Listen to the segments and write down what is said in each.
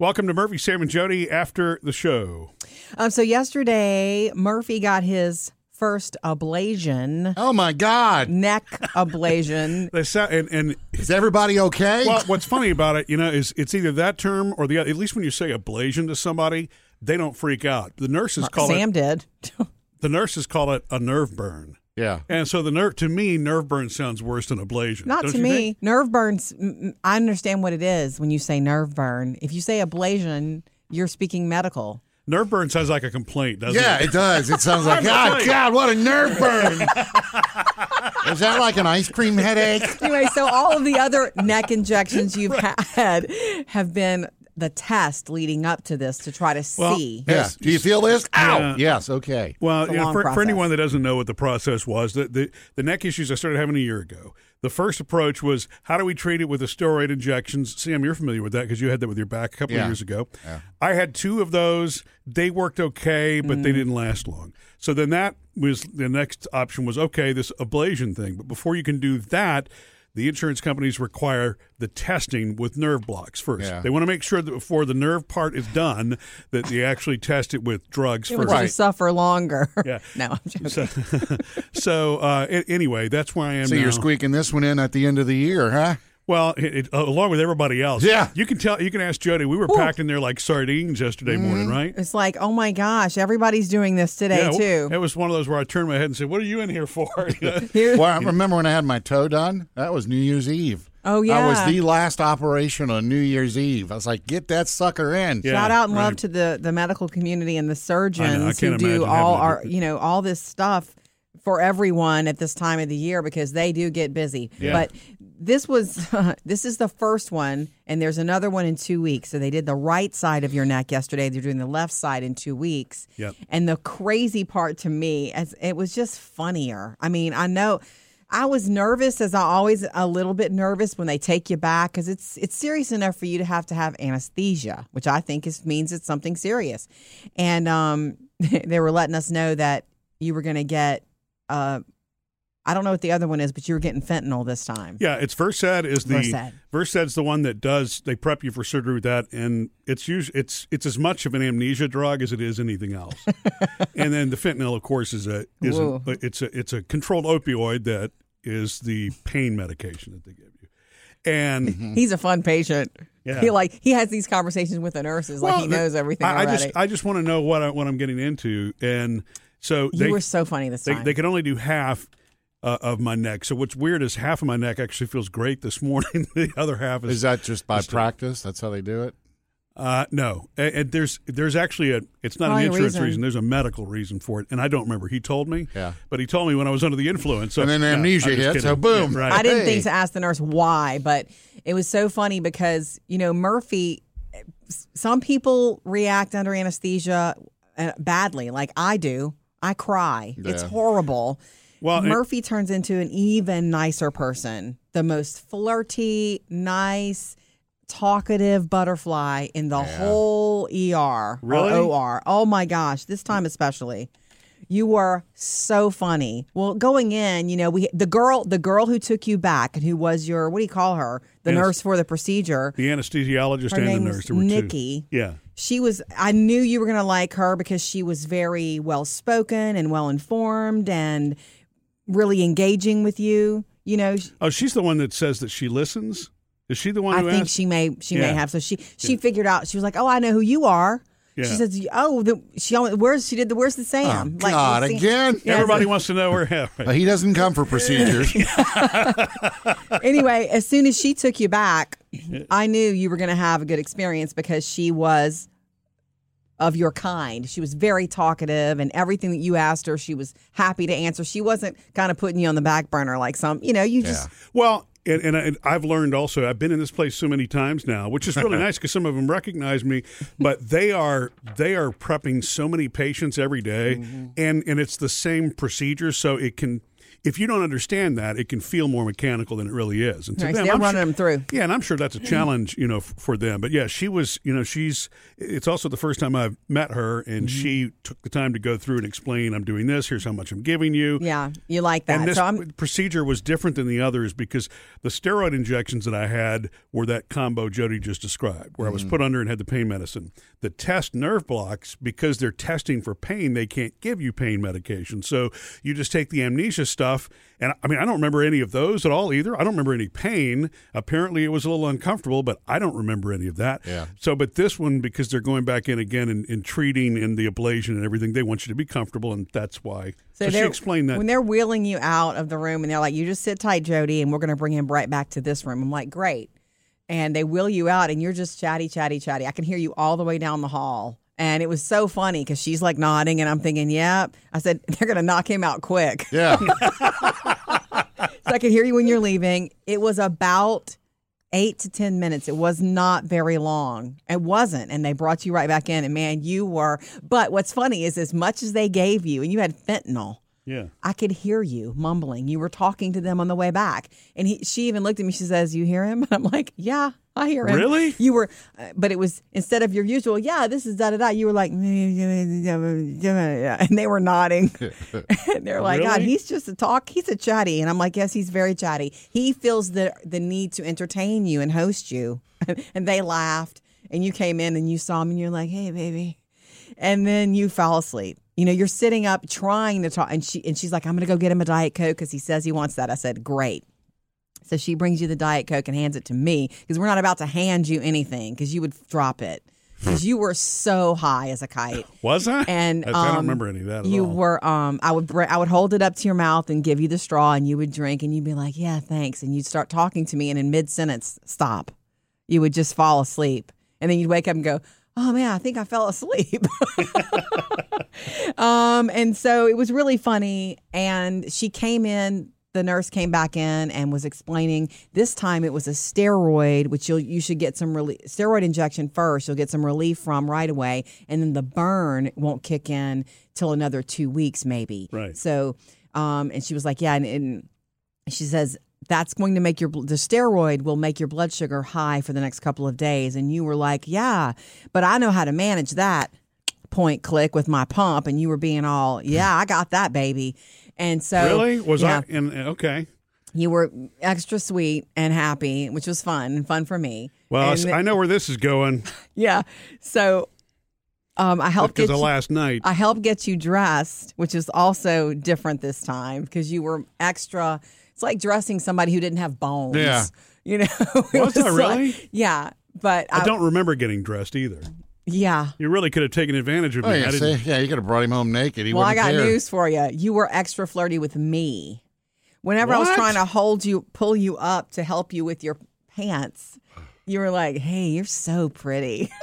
Welcome to Murphy, Sam, and Jody after the show. Um, so yesterday, Murphy got his first ablation, Oh my God! neck ablation. They sa- and, and Is everybody okay? well, what's funny about it, you know, is it's either that term or the other. At least when you say ablation to somebody, they don't freak out. The nurses call Sam it did. the nurses call it a nerve burn. Yeah. And so the nerve to me, nerve burn sounds worse than ablation. Not to me. think? Nerve burns. I understand what it is when you say nerve burn. If you say ablation, you're speaking medical. Nerve burn sounds like a complaint, doesn't Yeah, it? it does. It sounds like God. God, what a nerve burn! Is that like an ice cream headache? Anyway, so all of the other neck injections you've had have been the test leading up to this to try to Well, see. Yeah. Do you feel this? Ow! Yeah. Yes. Okay. Well, It's you know, for, for anyone that doesn't know what the process was, the, the the neck issues I started having a year ago. The first approach was how do we treat it with the steroid injections? Sam, you're familiar with that because you had that with your back a couple of years ago. Yeah. I had two of those. They worked okay, but Mm. they didn't last long. So then that was the next option was okay, this ablation thing. But before you can do that, the insurance companies require the testing with nerve blocks first. Yeah. They want to make sure that before the nerve part is done, that they actually test it with drugs Which first. will suffer longer. Yeah. no, I'm joking. So, so uh, anyway, that's where I am So now. you're squeaking this one in at the end of the year, huh? Well, it, it, uh, along with everybody else. Yeah. you can tell. You can ask Jody. We were packed in there like sardines yesterday Mm-hmm. morning, right? It's like, oh my gosh, everybody's doing this today yeah, too. It was one of those where I turned my head and said, "What are you in here for?" Here- Well, I remember when I had my toe done. That was New Year's Eve. Oh, yeah. I was the last operation on New Year's Eve. I was like, get that sucker in. Yeah. Shout out and love to the the medical community and the surgeons can't who do all our do- you know all this stuff for everyone at this time of the year because they do get busy. Yeah. But this was this is the first one and there's another one in 2 weeks. So they did the right side of your neck yesterday. They're doing the left side in 2 weeks. Yep. And the crazy part to me as it was just funnier. I mean, I know I was nervous as I always a little bit nervous when they take you back because it's it's serious enough for you to have to have anesthesia, which I think is means it's something serious. And um, they were letting us know that you were going to get uh, I don't know what the other one is, but you were getting fentanyl this time. yeah, it's Versed is the Versed. Versed. the one that does. They prep you for surgery with that, and it's usually it's it's as much of an amnesia drug as it is anything else. and then the fentanyl, of course, is a is a, it's a it's a controlled opioid that is the pain medication that they give you, and. He's a fun patient. Yeah. He like he has these conversations with the nurses like he knows everything I, I already. just I just want to know what I, what I'm getting into, and so you they were so funny this they, time. they could only do half uh, of my neck. So what's weird is half of my neck actually feels great this morning. the other half is, Is that just by practice? That's how they do it? uh, no. And, and there's there's actually a it's not Probably an insurance reason. reason. There's a medical reason for it, and I don't remember. He told me. Yeah. But he told me when I was under the influence. So, And then amnesia I'm hit, so boom. Yeah, right. I didn't Hey. think to ask the nurse why, but it was so funny because you know Murphy. Some people react under anesthesia uh, badly, like I do. I cry. It's horrible. Well, it- Murphy turns into an even nicer person, the most flirty, nice, talkative butterfly in the whole ER Really? or. Oh my gosh, this time especially. You were so funny. Well, going in, you know, we the girl, the girl who took you back and who was your what do you call her? The nurse for the procedure. the anesthesiologist Her and the nurse. was There were two. Nikki. Yeah. She was. I knew you were going to like her because she was very well spoken and well informed and really engaging with you. You know, Oh, she's the one that says that she listens. Is she the one I who think asked? she may she may have. So she she figured out. She was like, "Oh, I know who you are." Yeah. She says, "Oh, the, she only, where's she did the where's the Sam?" Oh, God, again? Yeah, Everybody so- wants to know where. Yeah, right. But he doesn't come for procedures. anyway, as soon as she took you back, I knew you were going to have a good experience because she was of your kind. She was very talkative, and everything that you asked her, she was happy to answer. She wasn't kind of putting you on the back burner like some, you know, you just. Well, and, and, I, and I've learned also. I've been in this place so many times now, which is really nice because some of them recognize me. But they are they are prepping so many patients every day, mm-hmm. and and it's the same procedure, so it can. If you don't understand that, it can feel more mechanical than it really is. And to them, they're I'm running sure- them through. Yeah, and I'm sure that's a challenge, you know, f- for them. But yeah, she was, you know, she's. It's also the first time I've met her, and Mm-hmm. she took the time to go through and explain, "I'm doing this. Here's how much I'm giving you." Yeah, you like that. And this so procedure was different than the others because the steroid injections that I had were that combo Jody just described, where I was put under and had the pain medicine. The test nerve blocks, because they're testing for pain, they can't give you pain medication. So you just take the amnesia stuff. And I mean, I don't remember any of those at all either. I don't remember any pain. Apparently, it was a little uncomfortable, but I don't remember any of that. Yeah. So, but this one, because they're going back in again and, and treating and the ablation and everything, they want you to be comfortable, and that's why. So, she they're- explained that. when they're wheeling you out of the room and they're like, "You just sit tight, Jody, and we're going to bring him right back to this room." I'm like, "Great," and they wheel you out, and you're just chatty, chatty, chatty. I can hear you all the way down the hall, and it was so funny because she's like nodding, and I'm thinking, "Yep." I said, "They're going to knock him out quick." Yeah. So I could hear you when you're leaving. It was about eight to 10 minutes. It was not very long. It wasn't. And they brought you right back in. And man, you were. But what's funny is as much as they gave you, and you had fentanyl. yeah. I could hear you mumbling. You were talking to them on the way back, and he, she even looked at me. She says, "You hear him?" And I'm like, "Yeah, I hear him." Really? You were, uh, but it was instead of your usual, "Yeah, this is da da da." You were like, and they were nodding. and they're like, "God, he's just a talk. He's a chatty." And I'm like, "Yes, he's very chatty. He feels the the need to entertain you and host you." and they laughed, and you came in and you saw him, and you're like, "Hey, baby." and then you fall asleep. You know, you're sitting up trying to talk, and she and she's like, "I'm going to go get him a diet coke because he says he wants that." I said, "Great." So she brings you the diet coke and hands it to me because we're not about to hand you anything because you would drop it because you were so high as a kite. Was I? And I, I don't um, remember any of that at you all. were um I would br- I would hold it up to your mouth and give you the straw and you would drink and you'd be like, "Yeah, thanks." And you'd start talking to me and in mid sentence, stop. You would just fall asleep. And then you'd wake up and go, "Oh man, I think I fell asleep." um and so it was really funny and she came in the nurse came back in and was explaining this time it was a steroid which you'll you should get some relief steroid injection first. You'll get some relief from right away and then the burn won't kick in till another two weeks maybe. Right. so um and she was like yeah and, and she says that's going to make your the steroid will make your blood sugar high for the next couple of days. And you were like yeah but i know how to manage that. Point click with my pump and you were being all yeah i got that baby and so really? Was yeah, I? In, okay. you were extra sweet and happy which was fun and fun for me Well, And I know where this is going yeah so um i helped because get of you, last night. I helped get you dressed, which is also different this time because you were extra. It's like dressing somebody who didn't have bones. Yeah. You know? It Was I like- really? yeah. But I, I don't remember getting dressed either. Yeah. You really could have taken advantage of Oh, me. yeah, I see? didn't. yeah, you could have brought him home naked. He Well, I got care. news for you. You were extra flirty with me. Whenever I was trying to hold you, pull you up to help you with your pants, you were like, "Hey, you're so pretty."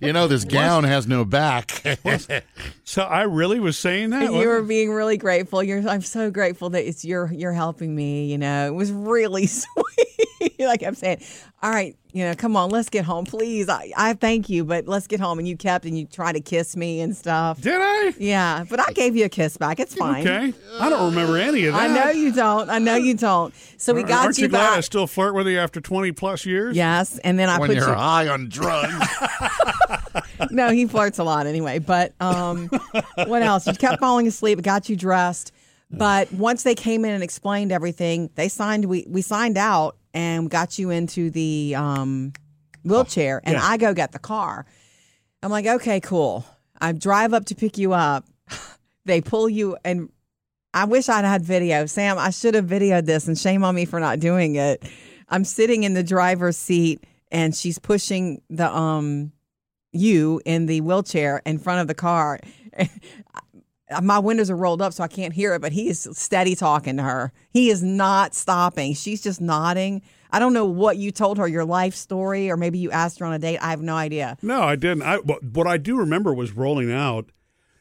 You know, this gown has no back. So I really was saying that. You were being really grateful. You're, I'm so grateful that it's you're you're helping me. You know, it was really sweet. like I'm saying, all right, you know, come on, let's get home, please. I, I thank you, but let's get home. And you kept and you tried to kiss me and stuff. Did I? Yeah, but I gave you a kiss back. It's fine. Okay. I don't remember any of that. I know you don't. I know you don't. So we got Aren't you, you glad I still flirt with you after 20 plus years? Yes, and then I when put you're you. high on drugs. no, he flirts a lot anyway. But um, what else? You kept falling asleep. Got you dressed. But once they came in and explained everything, they signed. We we signed out and got you into the um, wheelchair. And Yeah. I go get the car. I'm like, okay, cool. I drive up to pick you up. They pull you and. I wish I'd had video. Sam, I should have videoed this and shame on me for not doing it. I'm sitting in the driver's seat and she's pushing the um you in the wheelchair in front of the car. Uh, my windows are rolled up so I can't hear it, but he is steady talking to her. He is not stopping. She's just nodding. I don't know what you told her, your life story, or maybe you asked her on a date. I have no idea. No, I didn't. I, what, what I do remember was rolling out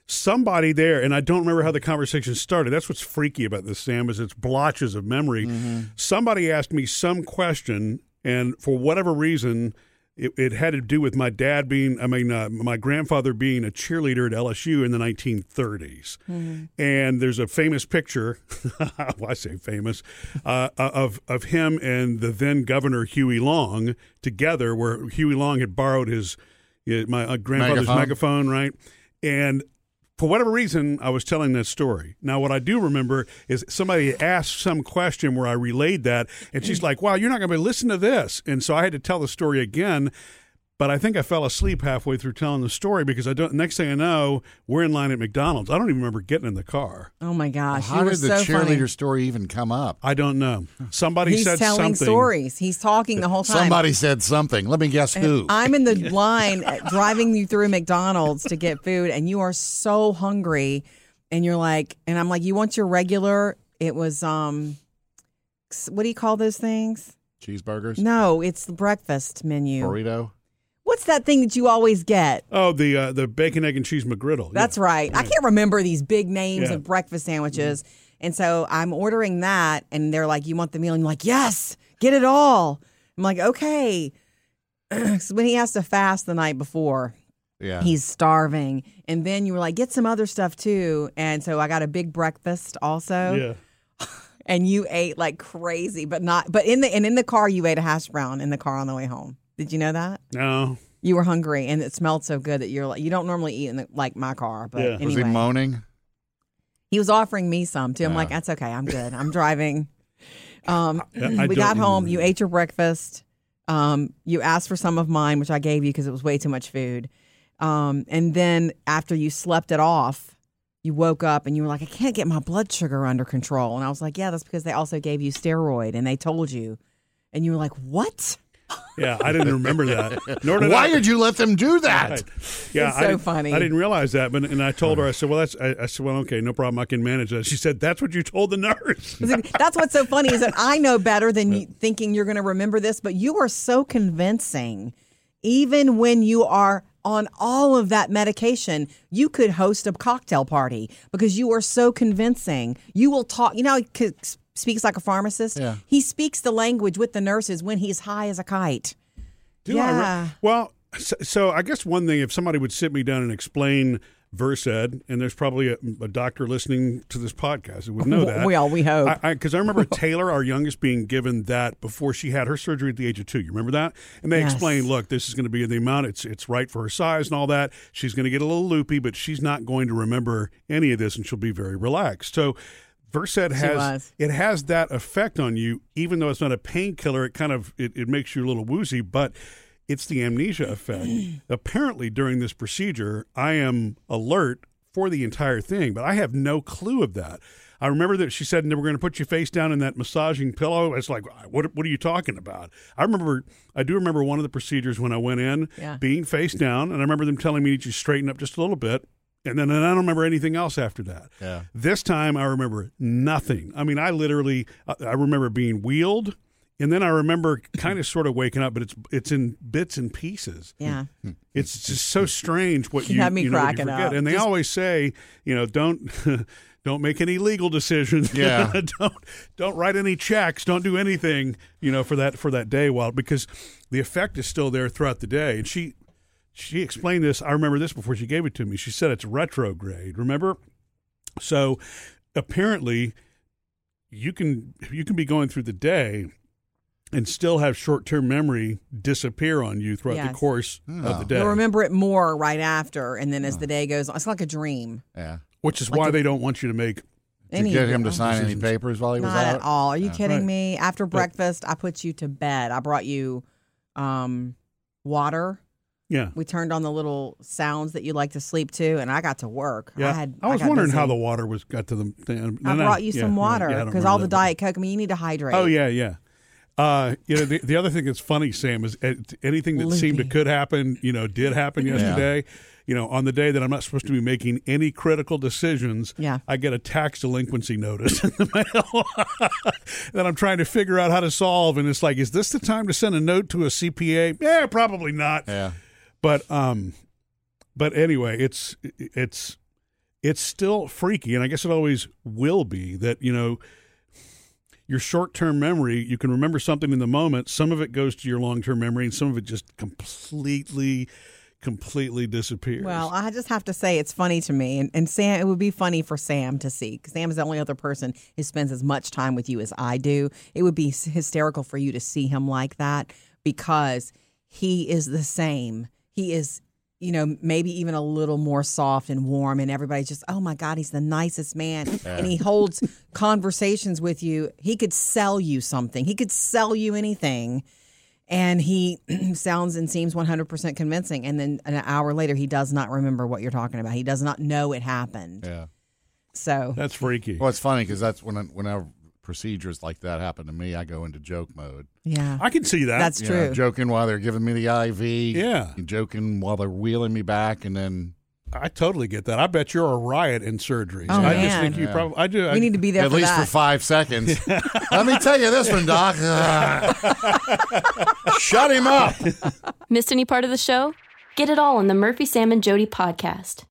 somebody there, and I don't remember how the conversation started. That's what's freaky about this, Sam, is it's blotches of memory. Mm-hmm. Somebody asked me some question, and for whatever reason, it, it had to do with my dad being, I mean, uh, my grandfather being a cheerleader at LSU in the 1930s. And there's a famous picture, well, I say famous, uh, of, of him and the then governor Huey Long together, where Huey Long had borrowed his, his- my uh, grandfather's Megaphone. megaphone, right? And for whatever reason, I was telling that story. Now, what I do remember is somebody asked some question where I relayed that, and she's like, "Wow, you're not going to listen to this," and so I had to tell the story again. But I think I fell asleep halfway through telling the story because I don't. Next thing I know, we're in line at McDonald's. I don't even remember getting in the car. Oh my gosh, How did the so cheerleader funny. story even come up? I don't know. Somebody said something. He's said telling something. stories. He's talking the whole time. Somebody said something. Let me guess who. I'm in the line uh, driving you through McDonald's to get food, and you are so hungry, and you're like, and I'm like, you want your regular? It was um, what do you call those things? Cheeseburgers, No, it's the breakfast menu. burrito. What's that thing that you always get? Oh, the uh, the bacon, egg, and cheese McGriddle. That's Yeah. right. I can't remember these big names Yeah. of breakfast sandwiches. And so I'm ordering that, and they're like, You want the meal? And I'm like, Yes, get it all. I'm like, Okay. so when he has to fast the night before, Yeah. he's starving. And then you were like, Get some other stuff too. And so I got a big breakfast also. Yeah. And you ate like crazy, but not, but in the, and in the car, you ate a hash brown in the car on the way home. Did you know that? No. You were hungry and it smelled so good that you're like, you don't normally eat in the, like my car, but Yeah. Was he anyway. Was he moaning? He was offering me some too. I'm Yeah. like, that's okay. I'm good. I'm driving. Um, Yeah, I we don't got home. remember You ate your breakfast. Um, you asked for some of mine, which I gave you because it was way too much food. Um, and then after you slept it off, you woke up and you were like, I can't get my blood sugar under control. And I was like, Yeah, that's because they also gave you steroid and they told you. And you were like, What? Yeah, I didn't remember that. Nor did Why I. did you let them do that? Right. Yeah, It's I so didn't- funny. I didn't realize that, but and I told her, uh-huh. I said, "Well, that's." I, I said, "Well, okay, no problem. I can manage that." She said, "That's what you told the nurse." That's what's so funny is that I know better than you thinking you're going to remember this, but you are so convincing. Even when you are on all of that medication, you could host a cocktail party because you are so convincing. You will talk, you know, he c- speaks like a pharmacist. Yeah. He speaks the language with the nurses when he's high as a kite. Do I re- Yeah. well, so, so I guess one thing, if somebody would sit me down and explain Versed, and there's probably a, a doctor listening to this podcast who would know that. Well, we all we hope. Because I, 'cause I remember Taylor, our youngest, being given that before she had her surgery at the age of two. You remember that? And they Yes. explained, look, this is going to be the amount. It's it's right for her size and all that. She's going to get a little loopy, but she's not going to remember any of this, and she'll be very relaxed. So. Versed has it has that effect on you, even though it's not a painkiller. It kind of it, it makes you a little woozy, but it's the amnesia effect. Apparently, during this procedure, I am alert for the entire thing, but I have no clue of that. I remember that she said, "And we're going to put your face down in that massaging pillow." It's like, what? What are you talking about? I remember, I do remember one of the procedures when I went in, Yeah. being face down, and I remember them telling me to straighten up just a little bit, and then and I don't remember anything else after that. Yeah. This time I remember nothing. I mean, I literally I I remember being wheeled, and then I remember kind of sort of waking up, but it's it's in bits and pieces. yeah. Hmm. It's just so strange what You you, had me you know, what you forget. up. And they Just- always say, you know, don't. Don't make any legal decisions. Yeah. don't don't write any checks. Don't do anything. You know for that for that day while because the effect is still there throughout the day. And she she explained this. I remember this before she gave it to me. She said it's retrograde. Remember? So apparently you can you can be going through the day and still have short-term memory disappear on you throughout the Yes. course of the day. You'll remember it more right after. And then as the day goes on, it's like a dream. Yeah. which is why they don't want you to make To Any- get him to sign any papers while he was Not out. at all. Are you kidding Right. me? After breakfast, I put you to bed. I brought you um, water. Yeah. We turned on the little sounds that you like to sleep to, and I got to work. Yeah, I, had, I was got wondering busy. how the water was got to the. thing. I No, no, brought you yeah, some right. water Yeah, I because all the that. Diet Coke. I mean, you need to hydrate. Oh yeah, yeah. Uh, you know, the, the other thing that's funny, Sam, is anything that seemed to could happen, you know, did happen yesterday. You know, on the day that I'm not supposed to be making any critical decisions, Yeah. I get a tax delinquency notice in the mail that I'm trying to figure out how to solve. And it's like, is this the time to send a note to a CPA? Yeah, probably not. Yeah. But um, but anyway, it's it's it's still freaky, and I guess it always will be that you know your short term memory, you can remember something in the moment. Some of it goes to your long term memory, and some of it just completely, completely disappears. Well, I just have to say it's funny to me, and, and Sam. It would be funny for Sam to see Sam is the only other person who spends as much time with you as I do. It would be hysterical for you to see him like that because he is the same. He is, you know, maybe even a little more soft and warm, and everybody's just, oh my God, he's the nicest man, and he holds conversations with you. He could sell you something. He could sell you anything and he sounds and seems 100% convincing and then an hour later he does not remember what you're talking about he does not know it happened Yeah. so That's freaky. Well, it's funny because that's when whenever procedures like that happen to me, I go into joke mode. yeah I can see that. that's You true know, joking while they're giving me the IV. Yeah. Joking while they're wheeling me back, and then I totally get that. I bet you're a riot in surgeries. Oh, I just man. think you Yeah. probably. I do. I, we need to be there at for least that for five seconds. Let me tell you this one, Doc. Shut him up. Missed any part of the show? Get it all on the Murphy, Sam, and Jody podcast.